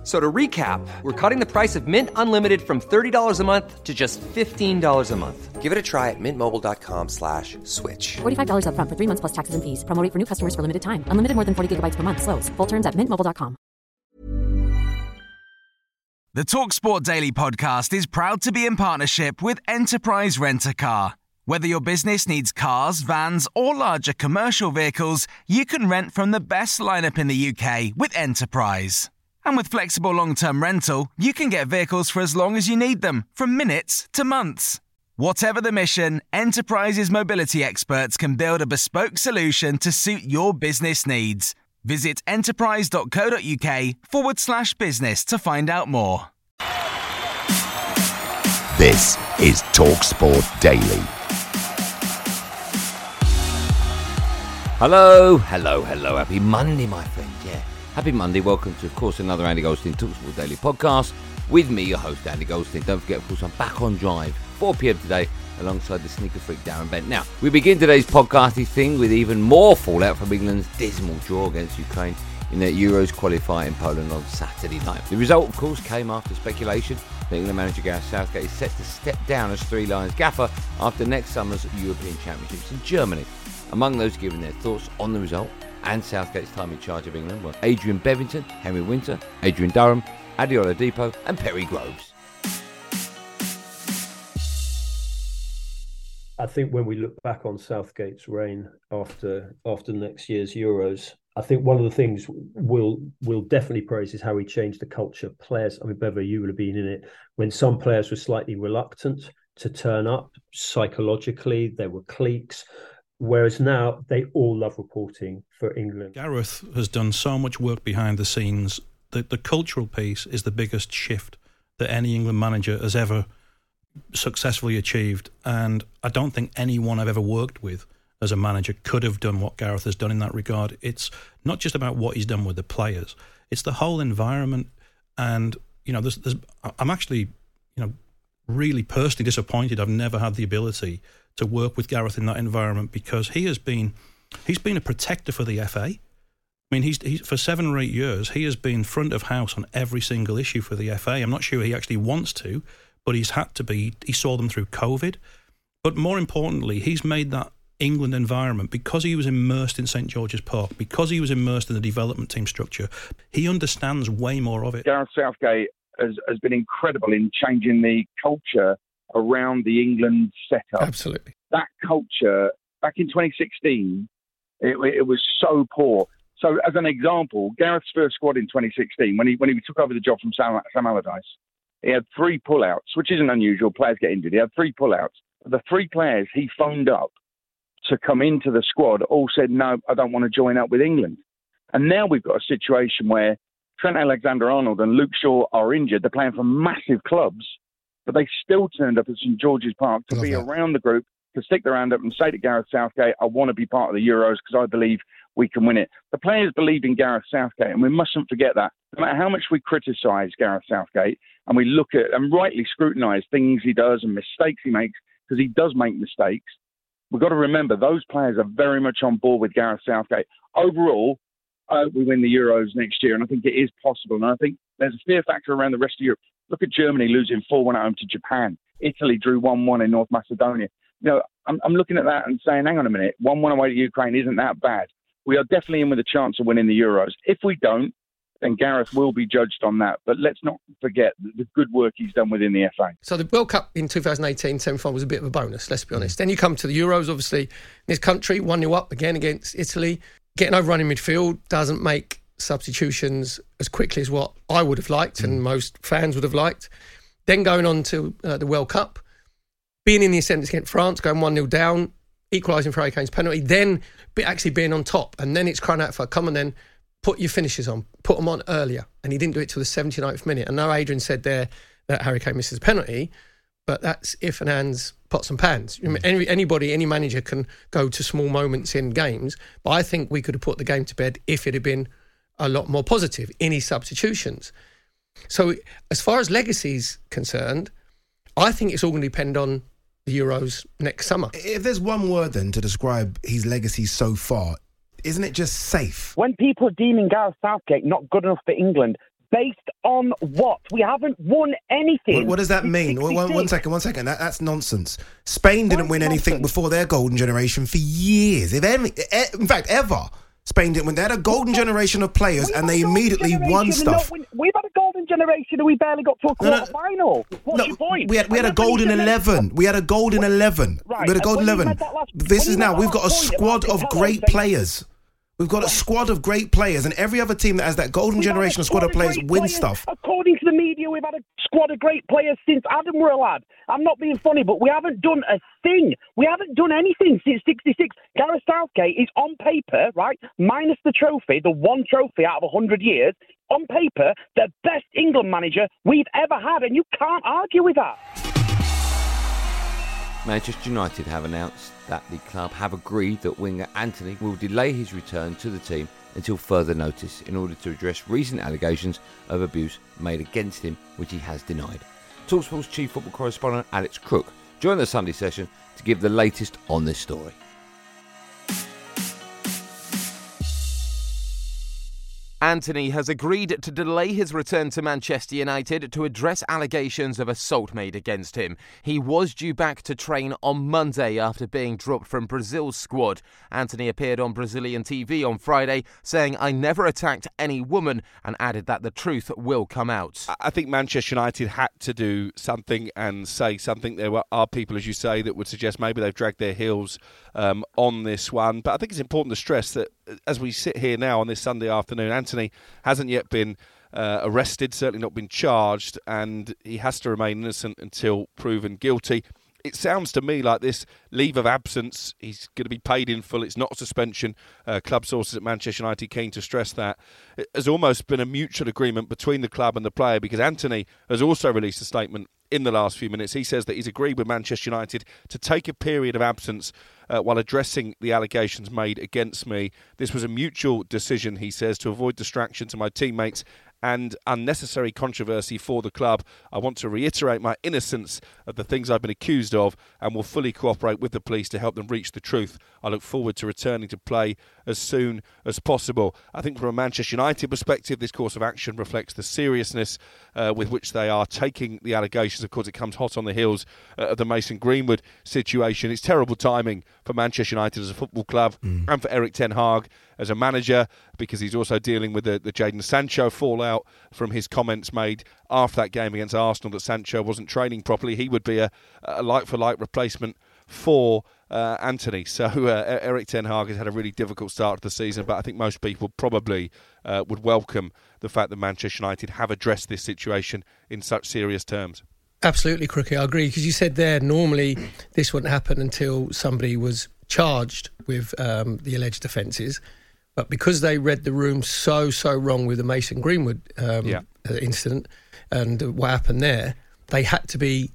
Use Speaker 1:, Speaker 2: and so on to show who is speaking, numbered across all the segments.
Speaker 1: F- So to recap, we're cutting the price of Mint Unlimited from $30 a month to just $15 a month.
Speaker 2: Give it a try at mintmobile.com slash switch.
Speaker 3: $45 upfront for three months plus taxes and fees. Promo rate for new customers for limited time. Unlimited more than 40 gigabytes per month. Slows. Full terms at mintmobile.com.
Speaker 4: The TalkSport Daily podcast is proud to be in partnership with Enterprise Rent a Car. Whether your business needs cars, vans, or larger commercial vehicles, you can rent from the best lineup in the UK with Enterprise. And with flexible long term rental, you can get vehicles for as long as you need them, from minutes to months. Whatever the mission, Enterprise's mobility experts can build a bespoke solution to suit your business needs. Visit enterprise.co.uk forward slash business to find out more.
Speaker 5: This is TalkSport Daily.
Speaker 6: Hello, hello, hello. Happy Monday, my friend. Happy Monday. Welcome to, of course, another Andy Goldstein Talksport Daily podcast with me, your host, Andy Goldstein. Don't forget, of course, I'm back on drive, 4 p.m. today, alongside the sneaker freak Darren Bent. Now, we begin today's podcasting thing with even more fallout from England's dismal draw against Ukraine in their Euros qualifier in Poland on Saturday night. The result, of course, came after speculation that England manager Gareth Southgate is set to step down as Three Lions gaffer after next summer's European Championships in Germany. Among those giving their thoughts on the result and Southgate's time in charge of England were Adrian Bevington, Henry Winter, Adrian Durham, Ade Oladipo, and Perry Groves.
Speaker 7: I think when we look back on Southgate's reign after after next year's Euros, I think one of the things we'll we'll definitely praise is how he changed the culture. Players, I mean, Bever, you would have been in it when some players were slightly reluctant to turn up psychologically. There were cliques, whereas now they all love reporting for England.
Speaker 8: Gareth has done so much work behind the scenes. that the cultural piece is the biggest shift that any England manager has ever successfully achieved. And I don't think anyone I've ever worked with as a manager could have done what Gareth has done in that regard. It's not just about what he's done with the players, it's the whole environment. And, you know, there's, there's, I'm actually, you know, really personally disappointed I've never had the ability to work with Gareth in that environment because he has been he's been a protector for the FA. I mean, he's, he's for seven or eight years he has been front of house on every single issue for the FA. I'm not sure he actually wants to, but he's had to be. He saw them through COVID, but more importantly, he's made that England environment because he was immersed in St George's Park, because he was immersed in the development team structure. He understands way more of it.
Speaker 9: Gareth Southgate has, has been incredible in changing the culture around the England setup.
Speaker 10: Absolutely.
Speaker 9: That culture back in 2016, it, it was so poor. So, as an example, Gareth's first squad in 2016, when he when he took over the job from Sam, Sam Allardyce, he had three pullouts, which isn't unusual. Players get injured. He had three pullouts. The three players he phoned up to come into the squad all said, "No, I don't want to join up with England." And now we've got a situation where Trent Alexander-Arnold and Luke Shaw are injured. They're playing for massive clubs, but they still turned up at St George's Park to be
Speaker 10: that.
Speaker 9: around the group, to stick their hand up and say to Gareth Southgate, "I want to be part of the Euros because I believe we can win it." The players believe in Gareth Southgate, and we mustn't forget that. No matter how much we criticise Gareth Southgate and we look at and rightly scrutinise things he does and mistakes he makes, because he does make mistakes, we've got to remember those players are very much on board with Gareth Southgate. Overall, I hope we win the Euros next year, and I think it is possible. And I think there's a fear factor around the rest of Europe. Look at Germany losing 4 1 at home to Japan. Italy drew 1 1 in North Macedonia. You know, I'm, I'm looking at that and saying, hang on a minute, 1 1 away to Ukraine isn't that bad. We are definitely in with a chance of winning the Euros. If we don't, then Gareth will be judged on that. But let's not forget the, good work he's done within the FA.
Speaker 10: So the World Cup in 2018 semi-final was a bit of a bonus, let's be honest. Then you come to the Euros, obviously, in this country, 1 0 up again against Italy. Getting overrun in midfield doesn't make substitutions as quickly as what I would have liked and most fans would have liked. Then going on to uh, the World Cup, being in the ascendant against France, going 1 0 down, equalising for Harry Kane's penalty, then be, actually being on top. And then it's crying out for, come on then, put your finishes on, put them on earlier. And he didn't do it till the 79th minute. And now Adrian said there that Harry Kane misses a penalty, but that's if and ands, pots and pans. You Any, anybody, any manager can go to small moments in games, but I think we could have put the game to bed if it had been a lot more positive in his substitutions. So, as far as legacy is concerned, I think it's all going to depend on the Euros next summer.
Speaker 11: If there's one word then to describe his legacy so far, isn't it just safe?
Speaker 9: When people are deeming Gareth Southgate not good enough for England, based on what? We haven't won anything.
Speaker 11: What, what does that mean? One, one second, one second. That, that's nonsense. Spain didn't
Speaker 9: Why
Speaker 11: win anything before their golden generation for years. If any, in fact, ever. Spain didn't win. They had a golden generation of players
Speaker 9: We've
Speaker 11: and they immediately won stuff.
Speaker 9: win- We've had a golden generation and we barely got to a
Speaker 11: No, no,
Speaker 9: quarter final. What's
Speaker 11: No,
Speaker 9: your point?
Speaker 11: we had we had a
Speaker 9: And then when
Speaker 11: golden eleven. We had a golden eleven.
Speaker 9: Right,
Speaker 11: We had a golden eleven.
Speaker 9: last-
Speaker 11: This is now we've got a squad of great players. We've got a squad of great players, and every other team that has that golden
Speaker 9: We've
Speaker 11: generation of squad of players
Speaker 9: great
Speaker 11: win stuff.
Speaker 9: According to the media, we've had a squad of great players since Adam were a lad. I'm not being funny, but we haven't done a thing. We haven't done anything since 66. Gareth Southgate is on paper, right, minus the trophy, the one trophy out of 100 years, on paper, the best England manager we've ever had, and you can't argue with that.
Speaker 6: Manchester United have announced that the club have agreed that winger Anthony will delay his return to the team until further notice in order to address recent allegations of abuse made against him, which he has denied. Talksport's chief football correspondent Alex Crook joined the Sunday session to give the latest on this story.
Speaker 12: Anthony has agreed to delay his return to Manchester United to address allegations of assault made against him. He was due back to train on Monday after being dropped from Brazil's squad. Anthony appeared on Brazilian TV on Friday saying, I never attacked any woman, and added that the truth will come out.
Speaker 13: I think Manchester United had to do something and say something. There are people, as you say, that would suggest maybe they've dragged their heels um, on this one. But I think it's important to stress that uh, as we sit here now on this Sunday afternoon, Anthony hasn't yet been uh, arrested, certainly not been charged, and he has to remain innocent until proven guilty. It sounds to me like this leave of absence, he's going to be paid in full. It's not a suspension. Uh, club sources at Manchester United keen to stress that. It has almost been a mutual agreement between the club and the player because Anthony has also released a statement in the last few minutes. He says that he's agreed with Manchester United to take a period of absence uh, while addressing the allegations made against me. This was a mutual decision, he says, to avoid distraction to my teammates and unnecessary controversy for the club. I want to reiterate my innocence of the things I've been accused of and will fully cooperate with the police to help them reach the truth. I look forward to returning to play as soon as possible. I think from a Manchester United perspective, this course of action reflects the seriousness uh, with which they are taking the allegations. Of course, it comes hot on the heels uh, of the Mason Greenwood situation. It's terrible timing for Manchester United as a football club and for Erik Ten Hag as a manager because he's also dealing with the, the Jadon Sancho fallout from his comments made after that game against Arsenal that Sancho wasn't training properly. He would be a, a like for like replacement for uh, Anthony. So uh, Erik Ten Hag has had a really difficult start to the season, but I think most people probably uh, would welcome the fact that Manchester United have addressed this situation in such serious terms.
Speaker 10: Absolutely, Crookie. I agree because you said there normally this wouldn't happen until somebody was charged with um, the alleged offences, but because they read the room so so wrong with the Mason Greenwood um,
Speaker 13: Yeah.
Speaker 10: uh, incident and what happened there, they had to be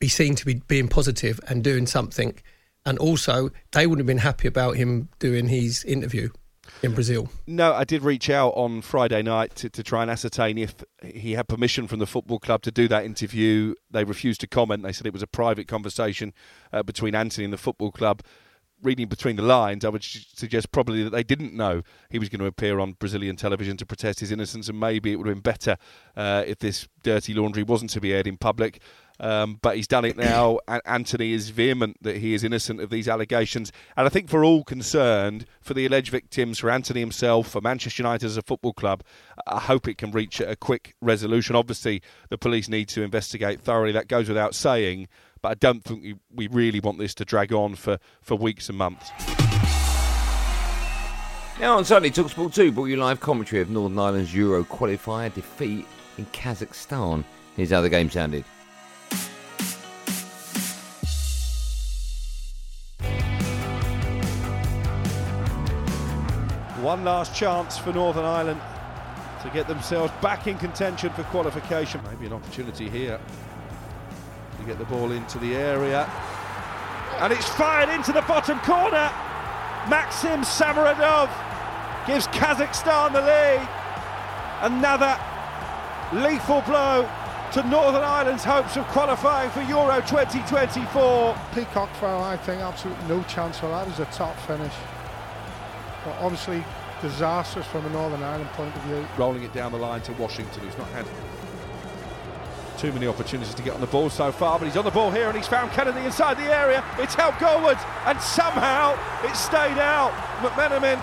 Speaker 10: be seen to be being positive and doing something, and also they wouldn't have been happy about him doing his interview in Brazil.
Speaker 13: No, I did reach out on Friday night to, to try and ascertain if he had permission from the football club to do that interview. They refused to comment. They said it was a private conversation uh, between Anthony and the football club. Reading between the lines, I would suggest probably that they didn't know he was going to appear on Brazilian television to protest his innocence, and maybe it would have been better uh, if this dirty laundry wasn't to be aired in public. Um, but he's done it now. and Anthony is vehement that he is innocent of these allegations. And I think for all concerned, for the alleged victims, for Anthony himself, for Manchester United as a football club, I hope it can reach a quick resolution. Obviously, the police need to investigate thoroughly. That goes without saying. But I don't think we- we really want this to drag on for, for weeks and months.
Speaker 6: Now on Sunday, Talksport 2 brought you live commentary of Northern Ireland's Euro qualifier defeat in Kazakhstan. Here's how the game sounded.
Speaker 13: One last chance for Northern Ireland to get themselves back in contention for qualification. Maybe an opportunity here to get the ball into the area. And it's fired into the bottom corner. Maxim Samorodov gives Kazakhstan the lead. Another lethal blow to Northern Ireland's hopes of qualifying for Euro 2024.
Speaker 14: Peacock-Farrell, I think, absolutely no chance for that as a top finish. But obviously, disastrous from a Northern Ireland point of view.
Speaker 13: Rolling it down the line to Washington, who's not had too many opportunities to get on the ball so far, but he's on the ball here and he's found Kennedy inside the area. It's held goalwards and somehow it stayed out. McMenamin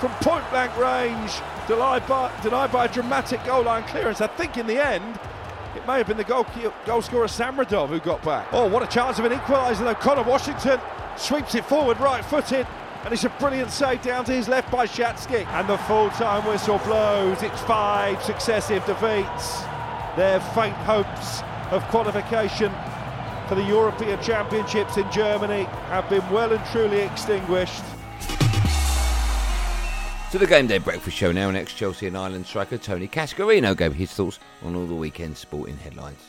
Speaker 13: from point blank range, denied by, denied by a dramatic goal line clearance. I think in the end, it may have been the goal, goal scorer Samorodov who got back. Oh, what a chance of an equaliser though. Conor Washington sweeps it forward right footed. And it's a brilliant save down to his left by Shatsky. And the full time whistle blows. It's five successive defeats. Their faint hopes of qualification for the European Championships in Germany have been well and truly extinguished.
Speaker 6: To the Game Day Breakfast Show now, next Chelsea and Ireland striker Tony Cascarino gave his thoughts on all the weekend's sporting headlines.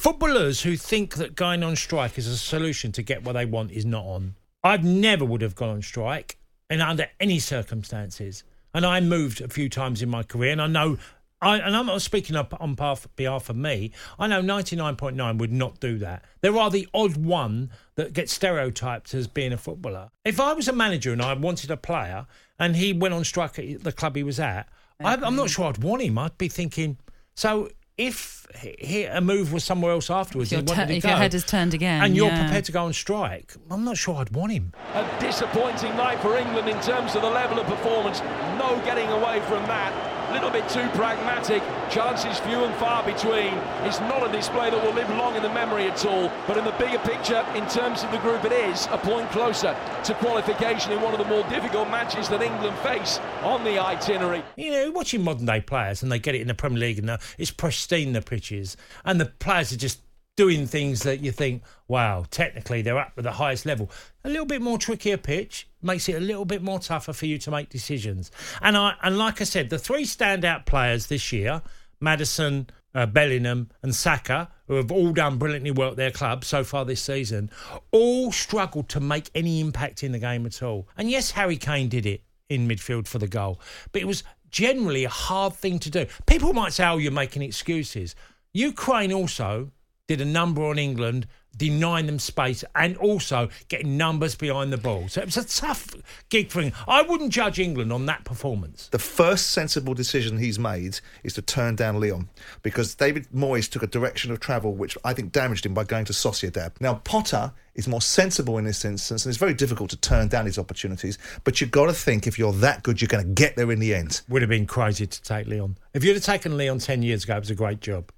Speaker 15: Footballers who think that going on strike is a solution to get what they want is not on. I never would have gone on strike, and under any circumstances. And I moved a few times in my career, and I know, I, and I'm not speaking up on behalf, of me. I know 99.9 would not do that. There are the odd one that gets stereotyped as being a footballer. If I was a manager and I wanted a player, and he went on strike at the club he was at, I, I'm not mm-hmm. sure I'd want him. I'd be thinking, so if he, a move was somewhere else afterwards,
Speaker 16: If,
Speaker 15: and
Speaker 16: your
Speaker 15: he wanted
Speaker 16: tu-
Speaker 15: to
Speaker 16: if
Speaker 15: go,
Speaker 16: your head has turned again,
Speaker 15: and you're
Speaker 16: yeah.
Speaker 15: prepared to go on strike, I'm not sure I'd want him.
Speaker 17: A disappointing night for England in terms of the level of performance. No getting away from that. A little bit too pragmatic. Chances few and far between. It's not a display that will live long in the memory at all. But in the bigger picture, in terms of the group, it is a point closer to qualification in one of the more difficult matches that England face on the itinerary.
Speaker 15: You know, watching modern day players and they get it in the Premier League and it's pristine, the pitches, and the players are just doing things that you think, wow, technically they're up at the highest level. A little bit more trickier pitch makes it a little bit more tougher for you to make decisions. And I and like I said, the three standout players this year, Maddison, uh, Bellingham, and Saka, who have all done brilliantly well at their club so far this season, all struggled to make any impact in the game at all. And yes, Harry Kane did it in midfield for the goal, but it was generally a hard thing to do. People might say, "Oh, you're making excuses." Ukraine also did a number on England, denying them space and also getting numbers behind the ball. So it was a tough gig for England. I wouldn't judge England on that performance.
Speaker 18: The first sensible decision he's made is to turn down Lyon because David Moyes took a direction of travel which I think damaged him by going to Sociedad. Now, Potter is more sensible in this instance and it's very difficult to turn down his opportunities, but you've got to think if you're that good, you're going to get there in the end.
Speaker 15: Would have been crazy to take Lyon. If you'd have taken Lyon 10 years ago, it was a great job.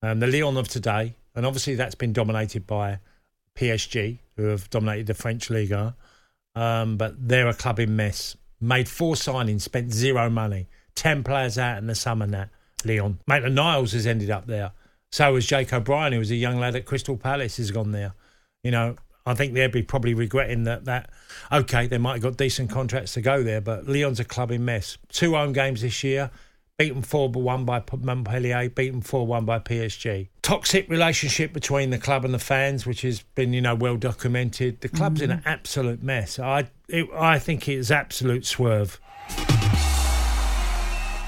Speaker 15: Um, the Lyon of today, and obviously that's been dominated by PSG, who have dominated the French Liga, um, but they're a club in mess. Made four signings, spent zero money, 10 players out in the summer net. Lyon. Maitland Niles has ended up there. So has Jake O'Brien, who was a young lad at Crystal Palace, has gone there. You know, I think they'd be probably regretting that. That okay, they might have got decent contracts to go there, but Lyon's a club in mess. Two home games this year, beaten four but one by Montpellier, beaten four one by PSG. Toxic relationship between the club and the fans, which has been you know well documented. The club's in an mm-hmm. absolute mess. I it, I think it is absolute swerve.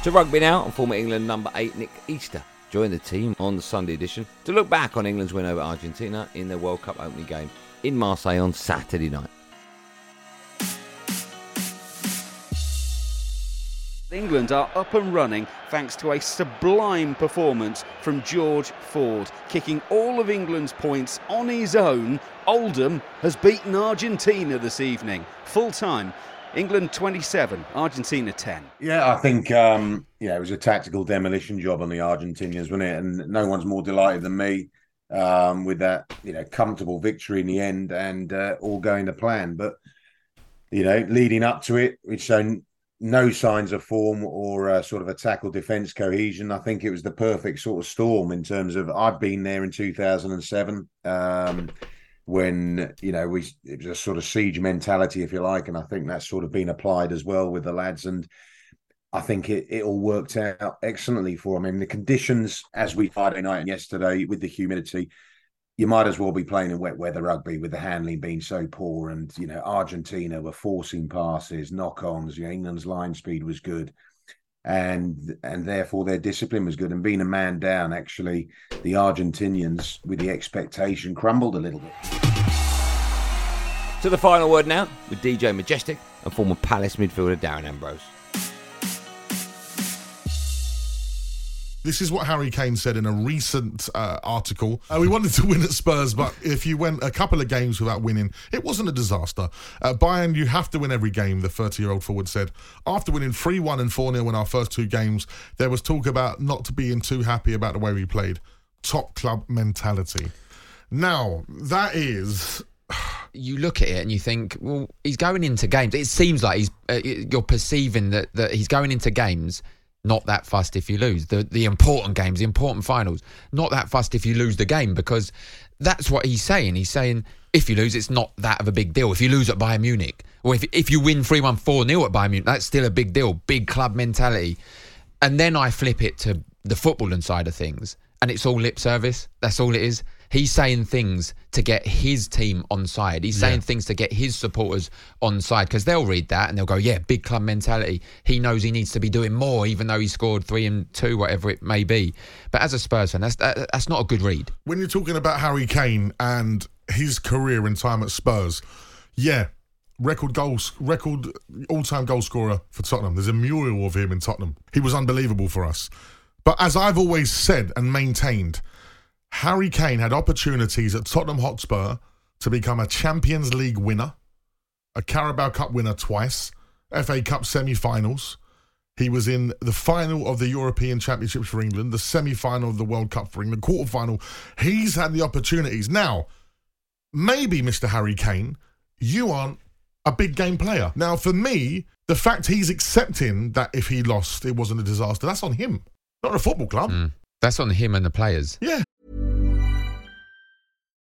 Speaker 6: To rugby now, and former England number eight Nick Easter joined the team on the Sunday edition to look back on England's win over Argentina in their World Cup opening game in Marseille on Saturday night.
Speaker 19: England are up and running thanks to a sublime performance from George Ford, kicking all of England's points on his own. Oldham has beaten Argentina this evening, full time. England 27, Argentina 10.
Speaker 20: Yeah, I think um, yeah, it was a tactical demolition job on the Argentinians, wasn't it? And no one's more delighted than me um, with that, you know, comfortable victory in the end and uh, all going to plan. But you know, leading up to it, we'd shown no signs of form or uh, sort of attack or defense cohesion. I think it was the perfect sort of storm in terms of I've been there in 2007. Um, when you know we it was a sort of siege mentality if you like and i think that's sort of been applied as well with the lads and i think it, it all worked out excellently for them I mean the conditions as we friday night and yesterday with the humidity you might as well be playing in wet weather rugby with the handling being so poor. And, you know, Argentina were forcing passes, knock ons. You know, England's line speed was good. And and therefore their discipline was good. And being a man down, actually, the Argentinians, with the expectation, crumbled a little bit.
Speaker 6: To the final word now with DJ Majestic and former Palace midfielder Darren Ambrose.
Speaker 16: This is what Harry Kane said in a recent uh, article. Uh, we wanted to win at Spurs, but if you went a couple of games without winning, it wasn't a disaster. Uh, Bayern, you have to win every game, the 30 year old forward said. After winning 3 1 and 4 0 in our first two games, there was talk about not being too happy about the way we played. Top club mentality. Now, that is
Speaker 1: you look at it and you think, well, he's going into games. It seems like he's uh, you're perceiving that that he's going into games not that fussed if you lose the the important games, the important finals. Not that fussed if you lose the game because that's what he's saying. He's saying if you lose, it's not that of a big deal. If you lose at Bayern Munich, or if if you win 3 1 4 0 at Bayern Munich, that's still a big deal. Big club mentality. And then I flip it to the footballing side of things, and it's all lip service. That's all it is. He's saying things to get his team on side. He's saying
Speaker 16: Yeah.
Speaker 1: things to get his supporters on side because they'll read that and they'll go, "Yeah, big club mentality." He knows he needs to be doing more, even though he scored three and two, whatever it may be. But as a Spurs fan, that's that, that's not a good read.
Speaker 16: when you're talking about Harry Kane and his career in time at Spurs, yeah, record goals, record all-time goal scorer for Tottenham. There's a mural of him in Tottenham. He was unbelievable for us. But as I've always said and maintained, Harry Kane had opportunities at Tottenham Hotspur to become a Champions League winner, a Carabao Cup winner twice, FA Cup semi-finals. He was in the final of the European Championships for England, the semi final of the World Cup for England, the quarter final. He's had the opportunities. Now, maybe, Mr. Harry Kane, you aren't a big game player. Now, for me, the fact he's accepting that if he lost, it wasn't a disaster, that's on him, not a football club. Hmm.
Speaker 1: That's on him and the players.
Speaker 16: Yeah.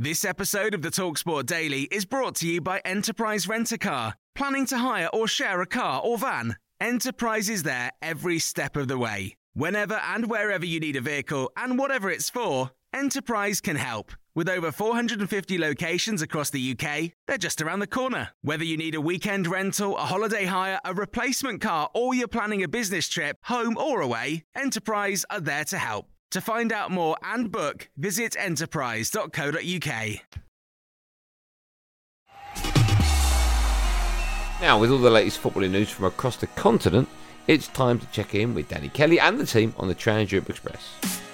Speaker 4: This episode of the Talksport Daily is brought to you by Enterprise Rent a Car. Planning to hire or share a car or van? Enterprise is there every step of the way. Whenever and wherever you need a vehicle and whatever it's for, Enterprise can help. With over 450 locations across the UK, they're just around the corner. Whether you need a weekend rental, a holiday hire, a replacement car, or you're planning a business trip, home or away, Enterprise are there to help. To find out more and book, visit enterprise.co.uk.
Speaker 6: Now, with all the latest footballing news from across the continent, it's time to check in with Danny Kelly and the team on the Trans Europe Express.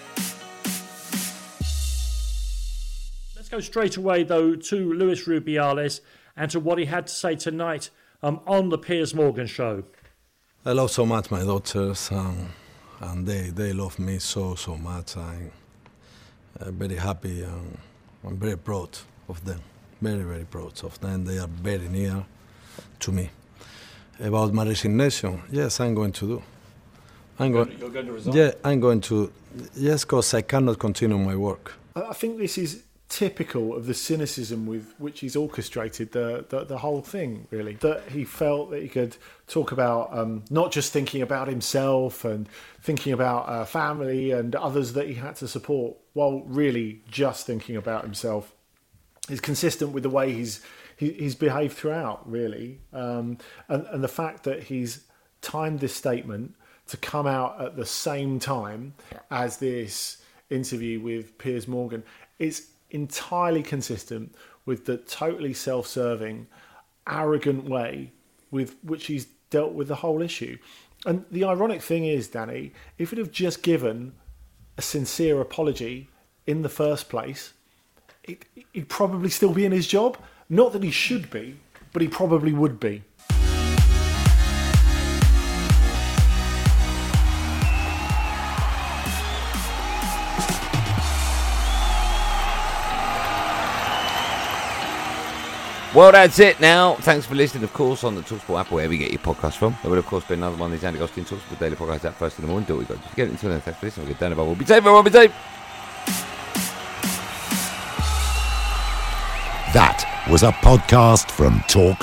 Speaker 21: Go straight away, though, to Luis Rubiales and to what he had to say tonight um, on the Piers Morgan show.
Speaker 22: I love so much my daughters, um, and they, they love me so, so much. I'm uh, very happy and I'm very proud of them. Very, very proud of them. They are very near to me. About my resignation, yes, I'm going to do. I'm
Speaker 21: You're
Speaker 22: going.
Speaker 21: you're going to resign?
Speaker 22: Yeah, I'm going to. Yes, because I cannot continue my work.
Speaker 21: I I think this is
Speaker 23: typical of the cynicism with which he's orchestrated the, the, the whole thing, really. That he felt that he could talk about um, not just thinking about himself and thinking about uh, family and others that he had to support, while really just thinking about himself. Is consistent with the way he's he, he's behaved throughout, really, um, and and the fact that he's timed this statement to come out at the same time as this interview with Piers Morgan is entirely consistent with the totally self-serving, arrogant way with which he's dealt with the whole issue. And the ironic thing is, Danny, if he'd have just given a sincere apology in the first place, it, he'd probably still be in his job. Not that he should be, but he probably would be.
Speaker 6: Well, that's it now. Thanks for listening, of course, on the Talksport app, wherever you get your podcast from. There will, of course, be another one of these Andy Goldstein Talksport Daily Podcast at first in the morning. Do what we got to get into it. Thanks for listening. We'll get down about. We'll be safe. We'll be safe.
Speaker 24: That was a podcast from Talk